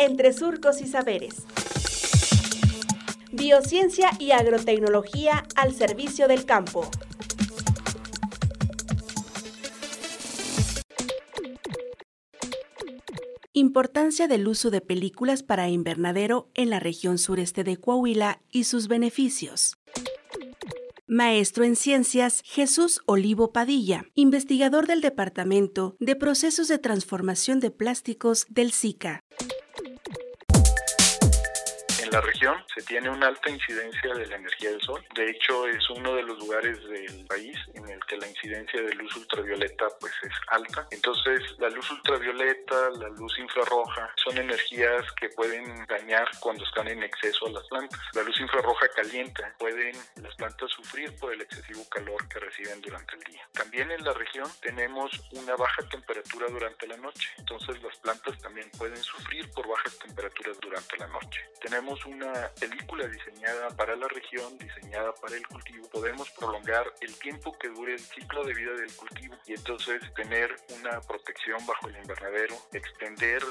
entre surcos y saberes. Biociencia y agrotecnología al servicio del campo. Importancia del uso de películas para invernadero en la región sureste de Coahuila y sus beneficios. Maestro en Ciencias Jesús Olivo Padilla, investigador del Departamento de Procesos de Transformación de Plásticos del SICA la región se tiene una alta incidencia de la energía del sol. De hecho, es uno de los lugares del país en el que la incidencia de luz ultravioleta pues es alta. Entonces, la luz ultravioleta, la luz infrarroja son energías que pueden dañar cuando están en exceso a las plantas. La luz infrarroja calienta, pueden las plantas sufrir por el excesivo calor que reciben durante el día. También en la región tenemos una baja temperatura durante la noche. Entonces, las plantas también pueden sufrir por bajas temperaturas durante la noche. Tenemos una película diseñada para la región, diseñada para el cultivo, podemos prolongar el tiempo que dure el ciclo de vida del cultivo y entonces tener una protección bajo el invernadero, extender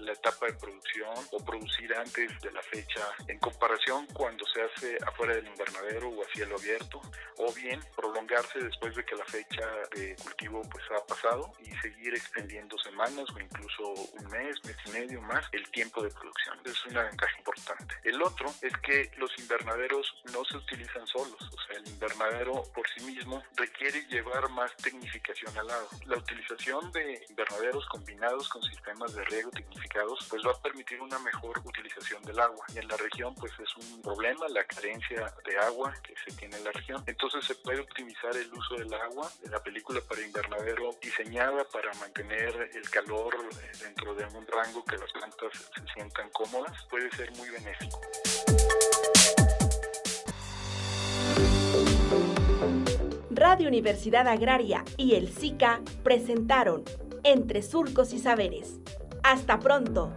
la etapa de producción o producir antes de la fecha en comparación cuando se hace afuera del invernadero o a cielo abierto, o bien prolongarse después de que la fecha de cultivo pues ha pasado y seguir extendiendo semanas o incluso un mes, mes y medio más el tiempo de producción. Es una ventaja importante. El otro es que los invernaderos no se utilizan solos, o sea, el invernadero por sí mismo requiere llevar más tecnificación al agua. La utilización de invernaderos combinados con sistemas de riego tecnificados pues va a permitir una mejor utilización del agua. Y en la región pues es un problema la carencia de agua que se tiene en la región. Entonces se puede optimizar el uso del agua la película para invernadero diseñada para mantener el calor dentro de un rango que las plantas se sientan cómodas puede ser muy beneficioso Radio Universidad Agraria y el SICA presentaron Entre Surcos y Saberes. Hasta pronto.